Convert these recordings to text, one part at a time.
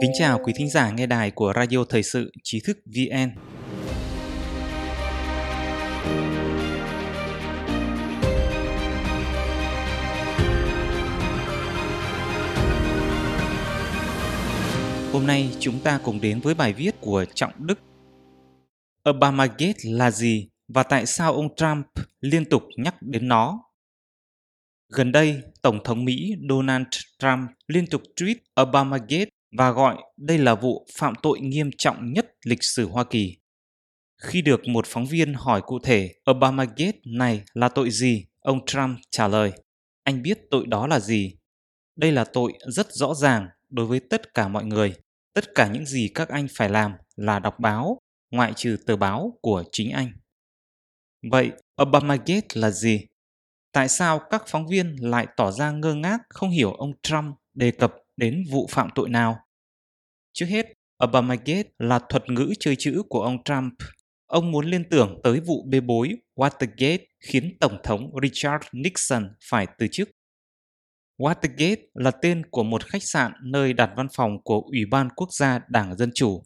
Kính chào quý thính giả nghe đài của Radio Thời sự Trí thức VN. Hôm nay chúng ta cùng đến với bài viết của Trọng Đức. Obamagate là gì và tại sao ông Trump liên tục nhắc đến nó? Gần đây, Tổng thống Mỹ Donald Trump liên tục tweet Obamagate và gọi đây là vụ phạm tội nghiêm trọng nhất lịch sử Hoa Kỳ. Khi được một phóng viên hỏi cụ thể Obamagate này là tội gì, ông Trump trả lời, anh biết tội đó là gì. Đây là tội rất rõ ràng đối với tất cả mọi người. Tất cả những gì các anh phải làm là đọc báo, ngoại trừ tờ báo của chính anh. Vậy Obamagate là gì? Tại sao các phóng viên lại tỏ ra ngơ ngác không hiểu ông Trump đề cập đến vụ phạm tội nào? Trước hết, Obamagate là thuật ngữ chơi chữ của ông Trump. Ông muốn liên tưởng tới vụ bê bối Watergate khiến Tổng thống Richard Nixon phải từ chức. Watergate là tên của một khách sạn nơi đặt văn phòng của Ủy ban Quốc gia Đảng Dân Chủ.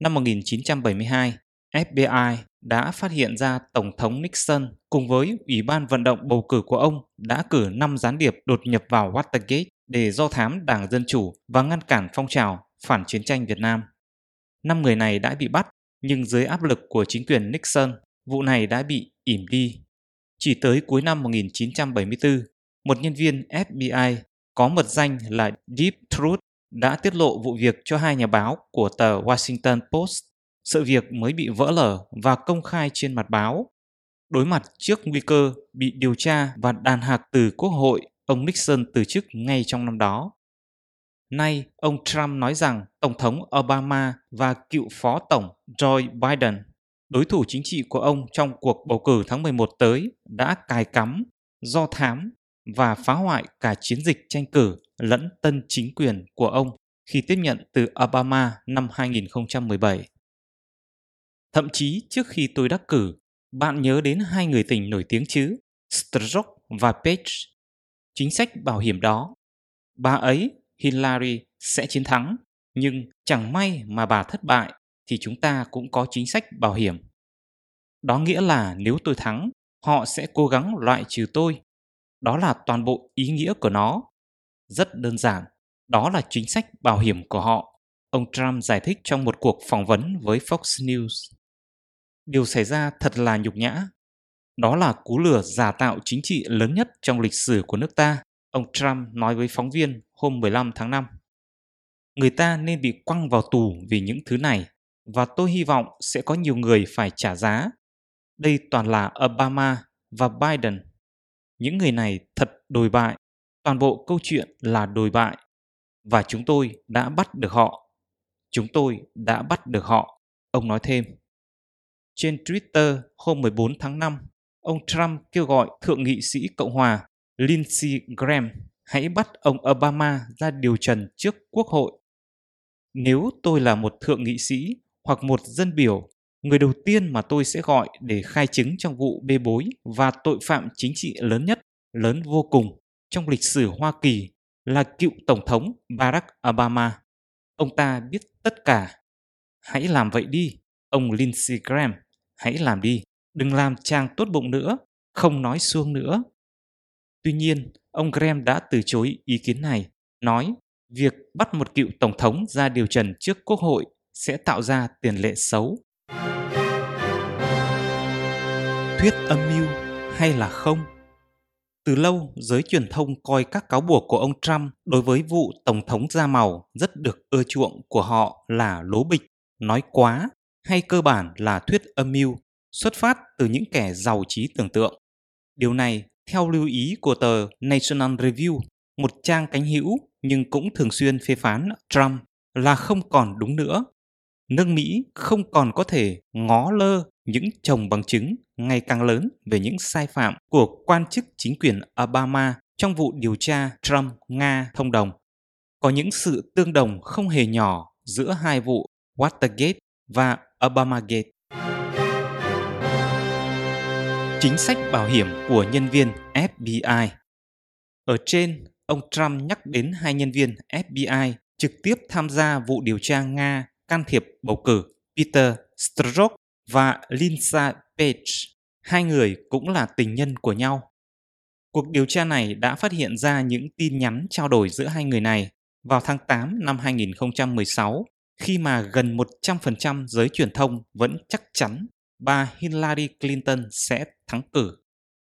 Năm 1972, FBI đã phát hiện ra Tổng thống Nixon cùng với Ủy ban vận động bầu cử của ông đã cử 5 gián điệp đột nhập vào Watergate để do thám Đảng Dân Chủ và ngăn cản phong trào phản chiến tranh Việt Nam. Năm người này đã bị bắt, nhưng dưới áp lực của chính quyền Nixon, vụ này đã bị ỉm đi. Chỉ tới cuối năm 1974, một nhân viên FBI có mật danh là Deep Truth đã tiết lộ vụ việc cho hai nhà báo của tờ Washington Post. Sự việc mới bị vỡ lở và công khai trên mặt báo. Đối mặt trước nguy cơ bị điều tra và đàn hạc từ Quốc hội, ông Nixon từ chức ngay trong năm đó. Nay, ông Trump nói rằng Tổng thống Obama và cựu Phó Tổng Joe Biden, đối thủ chính trị của ông trong cuộc bầu cử tháng 11 tới, đã cài cắm, do thám và phá hoại cả chiến dịch tranh cử lẫn tân chính quyền của ông khi tiếp nhận từ Obama năm 2017. Thậm chí trước khi tôi đắc cử, bạn nhớ đến hai người tình nổi tiếng chứ, Strzok và Page. Chính sách bảo hiểm đó, bà ấy Hillary sẽ chiến thắng, nhưng chẳng may mà bà thất bại thì chúng ta cũng có chính sách bảo hiểm. Đó nghĩa là nếu tôi thắng, họ sẽ cố gắng loại trừ tôi. Đó là toàn bộ ý nghĩa của nó. Rất đơn giản, đó là chính sách bảo hiểm của họ, ông Trump giải thích trong một cuộc phỏng vấn với Fox News. Điều xảy ra thật là nhục nhã. Đó là cú lừa giả tạo chính trị lớn nhất trong lịch sử của nước ta, ông Trump nói với phóng viên hôm 15 tháng 5. Người ta nên bị quăng vào tù vì những thứ này và tôi hy vọng sẽ có nhiều người phải trả giá. Đây toàn là Obama và Biden. Những người này thật đồi bại. Toàn bộ câu chuyện là đồi bại. Và chúng tôi đã bắt được họ. Chúng tôi đã bắt được họ, ông nói thêm. Trên Twitter hôm 14 tháng 5, ông Trump kêu gọi Thượng nghị sĩ Cộng hòa Lindsey Graham hãy bắt ông Obama ra điều trần trước Quốc hội. Nếu tôi là một thượng nghị sĩ hoặc một dân biểu, người đầu tiên mà tôi sẽ gọi để khai chứng trong vụ bê bối và tội phạm chính trị lớn nhất, lớn vô cùng trong lịch sử Hoa Kỳ là cựu Tổng thống Barack Obama. Ông ta biết tất cả. Hãy làm vậy đi, ông Lindsey Graham, hãy làm đi. Đừng làm trang tốt bụng nữa, không nói xuông nữa. Tuy nhiên, ông Graham đã từ chối ý kiến này, nói việc bắt một cựu tổng thống ra điều trần trước quốc hội sẽ tạo ra tiền lệ xấu. Thuyết âm mưu hay là không? Từ lâu, giới truyền thông coi các cáo buộc của ông Trump đối với vụ tổng thống da màu rất được ưa chuộng của họ là lố bịch, nói quá hay cơ bản là thuyết âm mưu, xuất phát từ những kẻ giàu trí tưởng tượng. Điều này theo lưu ý của tờ National Review, một trang cánh hữu nhưng cũng thường xuyên phê phán Trump là không còn đúng nữa. Nước Mỹ không còn có thể ngó lơ những chồng bằng chứng ngày càng lớn về những sai phạm của quan chức chính quyền Obama trong vụ điều tra Trump-Nga thông đồng. Có những sự tương đồng không hề nhỏ giữa hai vụ Watergate và Obamagate chính sách bảo hiểm của nhân viên FBI. Ở trên, ông Trump nhắc đến hai nhân viên FBI trực tiếp tham gia vụ điều tra Nga can thiệp bầu cử Peter Strzok và Lindsay Page. Hai người cũng là tình nhân của nhau. Cuộc điều tra này đã phát hiện ra những tin nhắn trao đổi giữa hai người này vào tháng 8 năm 2016 khi mà gần 100% giới truyền thông vẫn chắc chắn bà Hillary Clinton sẽ thắng cử.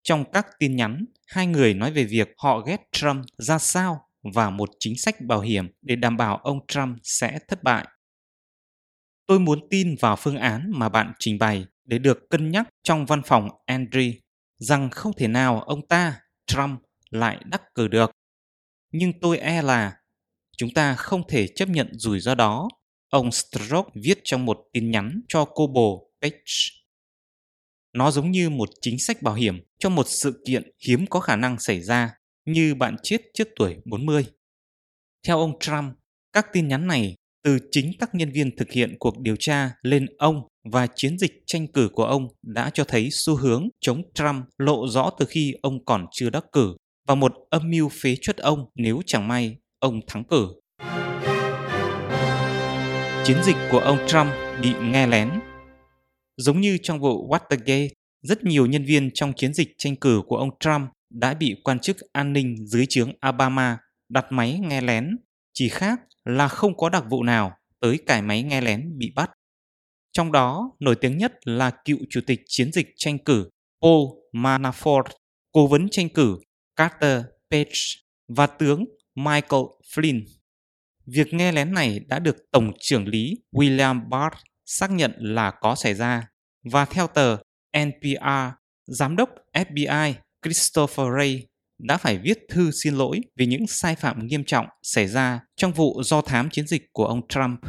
Trong các tin nhắn, hai người nói về việc họ ghét Trump ra sao và một chính sách bảo hiểm để đảm bảo ông Trump sẽ thất bại. Tôi muốn tin vào phương án mà bạn trình bày để được cân nhắc trong văn phòng Andrew rằng không thể nào ông ta, Trump, lại đắc cử được. Nhưng tôi e là chúng ta không thể chấp nhận rủi ro đó, ông Stroke viết trong một tin nhắn cho cô bồ Page. Nó giống như một chính sách bảo hiểm cho một sự kiện hiếm có khả năng xảy ra như bạn chết trước tuổi 40. Theo ông Trump, các tin nhắn này từ chính các nhân viên thực hiện cuộc điều tra lên ông và chiến dịch tranh cử của ông đã cho thấy xu hướng chống Trump lộ rõ từ khi ông còn chưa đắc cử và một âm mưu phế chuất ông nếu chẳng may ông thắng cử. Chiến dịch của ông Trump bị nghe lén Giống như trong vụ Watergate, rất nhiều nhân viên trong chiến dịch tranh cử của ông Trump đã bị quan chức an ninh dưới trướng Obama đặt máy nghe lén, chỉ khác là không có đặc vụ nào tới cải máy nghe lén bị bắt. Trong đó, nổi tiếng nhất là cựu chủ tịch chiến dịch tranh cử Paul Manafort, cố vấn tranh cử Carter Page và tướng Michael Flynn. Việc nghe lén này đã được Tổng trưởng lý William Barr xác nhận là có xảy ra và theo tờ NPR, giám đốc FBI Christopher Wray đã phải viết thư xin lỗi vì những sai phạm nghiêm trọng xảy ra trong vụ do thám chiến dịch của ông Trump.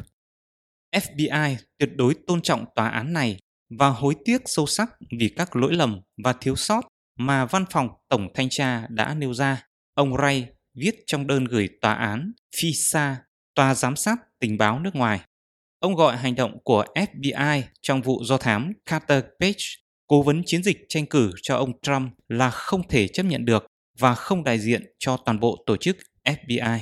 FBI tuyệt đối tôn trọng tòa án này và hối tiếc sâu sắc vì các lỗi lầm và thiếu sót mà văn phòng tổng thanh tra đã nêu ra. Ông Ray viết trong đơn gửi tòa án FISA, tòa giám sát tình báo nước ngoài. Ông gọi hành động của FBI trong vụ do thám Carter Page, cố vấn chiến dịch tranh cử cho ông Trump là không thể chấp nhận được và không đại diện cho toàn bộ tổ chức FBI.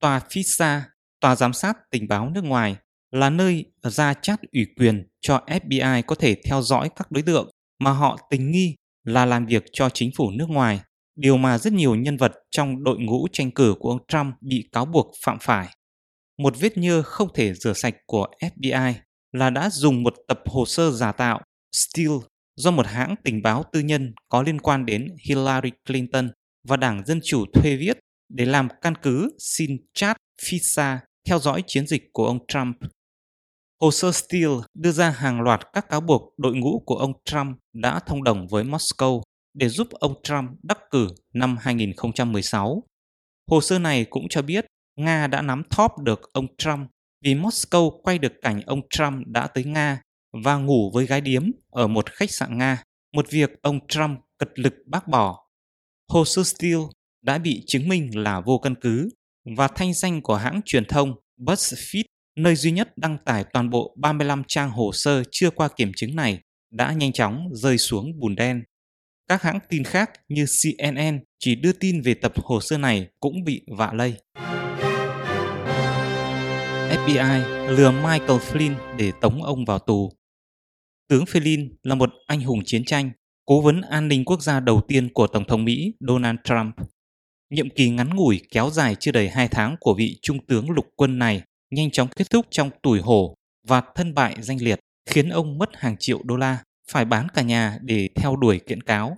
Tòa FISA, Tòa Giám sát Tình báo nước ngoài, là nơi ra chát ủy quyền cho FBI có thể theo dõi các đối tượng mà họ tình nghi là làm việc cho chính phủ nước ngoài, điều mà rất nhiều nhân vật trong đội ngũ tranh cử của ông Trump bị cáo buộc phạm phải. Một vết nhơ không thể rửa sạch của FBI là đã dùng một tập hồ sơ giả tạo, Steele, do một hãng tình báo tư nhân có liên quan đến Hillary Clinton và Đảng Dân Chủ thuê viết để làm căn cứ xin chat FISA theo dõi chiến dịch của ông Trump. Hồ sơ Steele đưa ra hàng loạt các cáo buộc đội ngũ của ông Trump đã thông đồng với Moscow để giúp ông Trump đắc cử năm 2016. Hồ sơ này cũng cho biết Nga đã nắm thóp được ông Trump vì Moscow quay được cảnh ông Trump đã tới Nga và ngủ với gái điếm ở một khách sạn Nga, một việc ông Trump cật lực bác bỏ. Hồ sơ Steele đã bị chứng minh là vô căn cứ và thanh danh của hãng truyền thông BuzzFeed, nơi duy nhất đăng tải toàn bộ 35 trang hồ sơ chưa qua kiểm chứng này, đã nhanh chóng rơi xuống bùn đen. Các hãng tin khác như CNN chỉ đưa tin về tập hồ sơ này cũng bị vạ lây. FBI lừa Michael Flynn để tống ông vào tù. Tướng Flynn là một anh hùng chiến tranh, cố vấn an ninh quốc gia đầu tiên của Tổng thống Mỹ Donald Trump. Nhiệm kỳ ngắn ngủi kéo dài chưa đầy 2 tháng của vị trung tướng lục quân này nhanh chóng kết thúc trong tuổi hổ và thân bại danh liệt, khiến ông mất hàng triệu đô la, phải bán cả nhà để theo đuổi kiện cáo.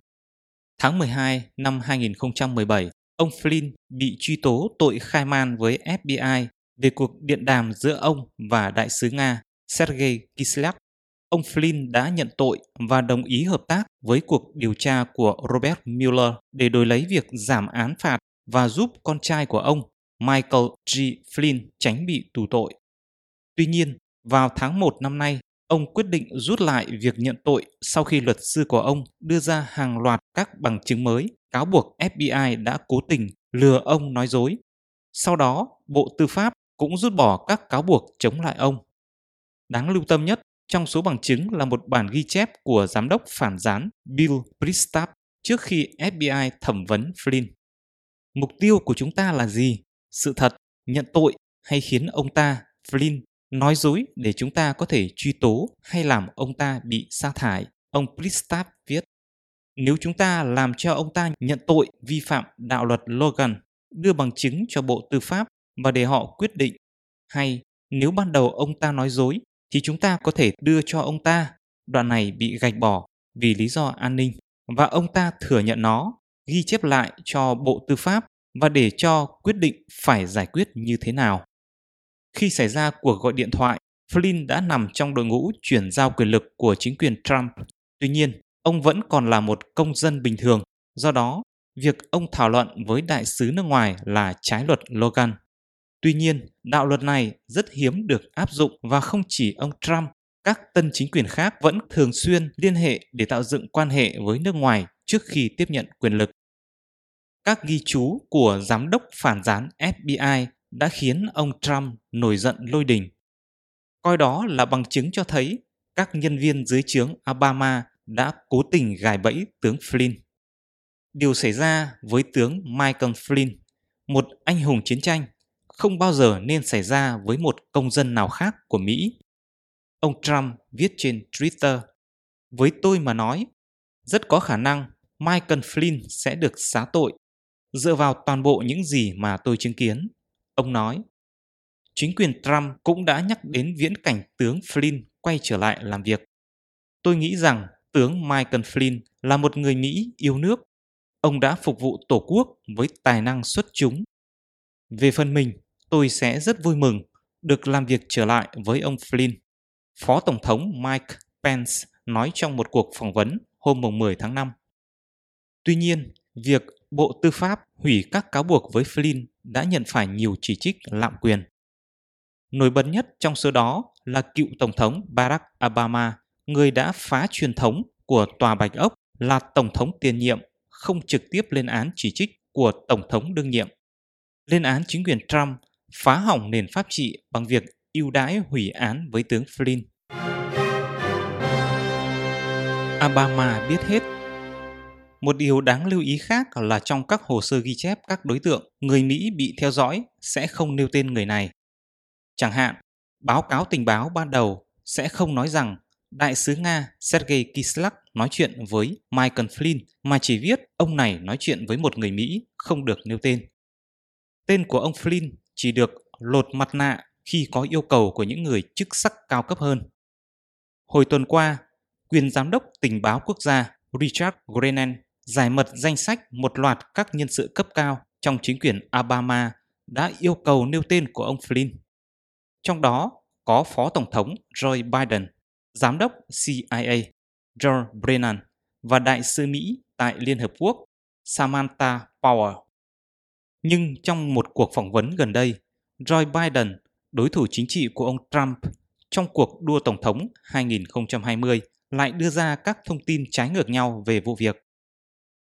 Tháng 12 năm 2017, ông Flynn bị truy tố tội khai man với FBI về cuộc điện đàm giữa ông và đại sứ Nga Sergei Kislyak. Ông Flynn đã nhận tội và đồng ý hợp tác với cuộc điều tra của Robert Mueller để đổi lấy việc giảm án phạt và giúp con trai của ông Michael G. Flynn tránh bị tù tội. Tuy nhiên, vào tháng 1 năm nay, ông quyết định rút lại việc nhận tội sau khi luật sư của ông đưa ra hàng loạt các bằng chứng mới cáo buộc FBI đã cố tình lừa ông nói dối. Sau đó, Bộ Tư pháp cũng rút bỏ các cáo buộc chống lại ông. Đáng lưu tâm nhất trong số bằng chứng là một bản ghi chép của giám đốc phản gián Bill Priestap trước khi FBI thẩm vấn Flynn. Mục tiêu của chúng ta là gì? Sự thật, nhận tội hay khiến ông ta, Flynn, nói dối để chúng ta có thể truy tố hay làm ông ta bị sa thải, ông Pristap viết. Nếu chúng ta làm cho ông ta nhận tội vi phạm đạo luật Logan, đưa bằng chứng cho Bộ Tư pháp và để họ quyết định, hay nếu ban đầu ông ta nói dối thì chúng ta có thể đưa cho ông ta đoạn này bị gạch bỏ vì lý do an ninh và ông ta thừa nhận nó, ghi chép lại cho Bộ Tư pháp và để cho quyết định phải giải quyết như thế nào. Khi xảy ra cuộc gọi điện thoại, Flynn đã nằm trong đội ngũ chuyển giao quyền lực của chính quyền Trump. Tuy nhiên, ông vẫn còn là một công dân bình thường, do đó việc ông thảo luận với đại sứ nước ngoài là trái luật Logan. Tuy nhiên, đạo luật này rất hiếm được áp dụng và không chỉ ông Trump, các tân chính quyền khác vẫn thường xuyên liên hệ để tạo dựng quan hệ với nước ngoài trước khi tiếp nhận quyền lực. Các ghi chú của giám đốc phản gián FBI đã khiến ông Trump nổi giận lôi đình. Coi đó là bằng chứng cho thấy các nhân viên dưới trướng Obama đã cố tình gài bẫy tướng Flynn. Điều xảy ra với tướng Michael Flynn, một anh hùng chiến tranh, không bao giờ nên xảy ra với một công dân nào khác của Mỹ. Ông Trump viết trên Twitter, với tôi mà nói, rất có khả năng Michael Flynn sẽ được xá tội dựa vào toàn bộ những gì mà tôi chứng kiến. Ông nói, chính quyền Trump cũng đã nhắc đến viễn cảnh tướng Flynn quay trở lại làm việc. Tôi nghĩ rằng tướng Michael Flynn là một người Mỹ yêu nước. Ông đã phục vụ Tổ quốc với tài năng xuất chúng. Về phần mình, tôi sẽ rất vui mừng được làm việc trở lại với ông Flynn. Phó Tổng thống Mike Pence nói trong một cuộc phỏng vấn hôm 10 tháng 5. Tuy nhiên, việc Bộ Tư pháp hủy các cáo buộc với Flynn đã nhận phải nhiều chỉ trích lạm quyền. Nổi bật nhất trong số đó là cựu Tổng thống Barack Obama, người đã phá truyền thống của Tòa Bạch Ốc là Tổng thống tiền nhiệm không trực tiếp lên án chỉ trích của Tổng thống đương nhiệm. Lên án chính quyền Trump phá hỏng nền pháp trị bằng việc ưu đãi hủy án với tướng Flynn. Obama biết hết một điều đáng lưu ý khác là trong các hồ sơ ghi chép các đối tượng, người Mỹ bị theo dõi sẽ không nêu tên người này. Chẳng hạn, báo cáo tình báo ban đầu sẽ không nói rằng đại sứ Nga Sergei Kislyak nói chuyện với Michael Flynn mà chỉ viết ông này nói chuyện với một người Mỹ không được nêu tên. Tên của ông Flynn chỉ được lột mặt nạ khi có yêu cầu của những người chức sắc cao cấp hơn. Hồi tuần qua, quyền giám đốc tình báo quốc gia Richard Grennan giải mật danh sách một loạt các nhân sự cấp cao trong chính quyền Obama đã yêu cầu nêu tên của ông Flynn. Trong đó có Phó Tổng thống Joe Biden, Giám đốc CIA John Brennan và Đại sứ Mỹ tại Liên Hợp Quốc Samantha Power. Nhưng trong một cuộc phỏng vấn gần đây, Joe Biden, đối thủ chính trị của ông Trump trong cuộc đua Tổng thống 2020, lại đưa ra các thông tin trái ngược nhau về vụ việc.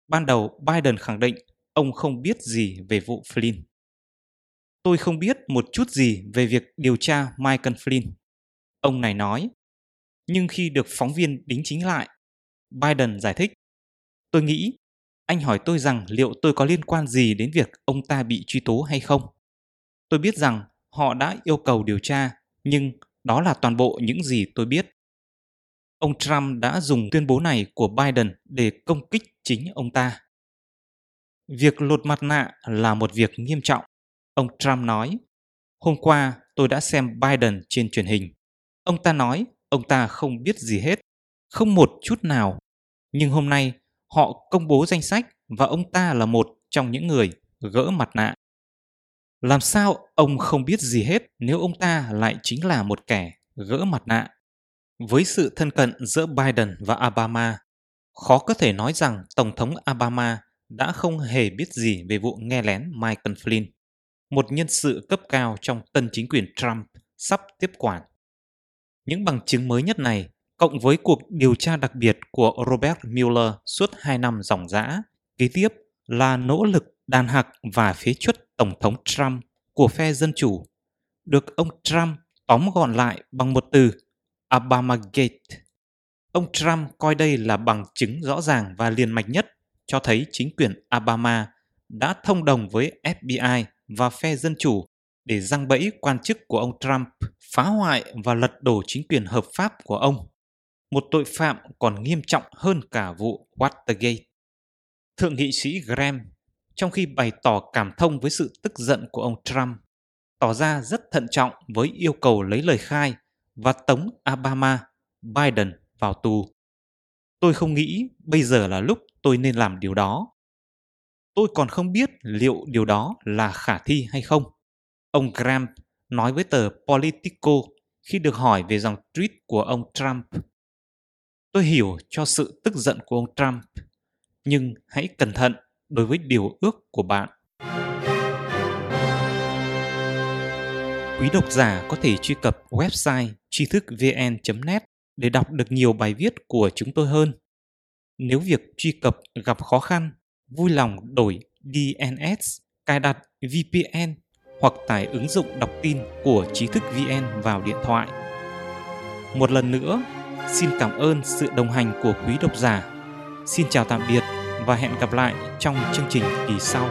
Ban đầu Biden khẳng định ông không biết gì về vụ Flynn. Tôi không biết một chút gì về việc điều tra Michael Flynn. Ông này nói. Nhưng khi được phóng viên đính chính lại, Biden giải thích. Tôi nghĩ, anh hỏi tôi rằng liệu tôi có liên quan gì đến việc ông ta bị truy tố hay không? Tôi biết rằng họ đã yêu cầu điều tra, nhưng đó là toàn bộ những gì tôi biết. Ông Trump đã dùng tuyên bố này của Biden để công kích chính ông ta. Việc lột mặt nạ là một việc nghiêm trọng, ông Trump nói. Hôm qua tôi đã xem Biden trên truyền hình. Ông ta nói ông ta không biết gì hết, không một chút nào. Nhưng hôm nay họ công bố danh sách và ông ta là một trong những người gỡ mặt nạ. Làm sao ông không biết gì hết nếu ông ta lại chính là một kẻ gỡ mặt nạ? Với sự thân cận giữa Biden và Obama, khó có thể nói rằng Tổng thống Obama đã không hề biết gì về vụ nghe lén Michael Flynn, một nhân sự cấp cao trong tân chính quyền Trump sắp tiếp quản. Những bằng chứng mới nhất này, cộng với cuộc điều tra đặc biệt của Robert Mueller suốt 2 năm dòng dã, kế tiếp là nỗ lực đàn hạc và phế chuất Tổng thống Trump của phe Dân Chủ, được ông Trump tóm gọn lại bằng một từ Obamagate. Ông Trump coi đây là bằng chứng rõ ràng và liền mạch nhất cho thấy chính quyền Obama đã thông đồng với FBI và phe Dân Chủ để răng bẫy quan chức của ông Trump phá hoại và lật đổ chính quyền hợp pháp của ông, một tội phạm còn nghiêm trọng hơn cả vụ Watergate. Thượng nghị sĩ Graham, trong khi bày tỏ cảm thông với sự tức giận của ông Trump, tỏ ra rất thận trọng với yêu cầu lấy lời khai và tống Obama, Biden vào tù. Tôi không nghĩ bây giờ là lúc tôi nên làm điều đó. Tôi còn không biết liệu điều đó là khả thi hay không. Ông Graham nói với tờ Politico khi được hỏi về dòng tweet của ông Trump. Tôi hiểu cho sự tức giận của ông Trump, nhưng hãy cẩn thận đối với điều ước của bạn. Quý độc giả có thể truy cập website tri thức vn.net để đọc được nhiều bài viết của chúng tôi hơn. Nếu việc truy cập gặp khó khăn, vui lòng đổi DNS, cài đặt VPN hoặc tải ứng dụng đọc tin của trí thức VN vào điện thoại. Một lần nữa, xin cảm ơn sự đồng hành của quý độc giả. Xin chào tạm biệt và hẹn gặp lại trong chương trình kỳ sau.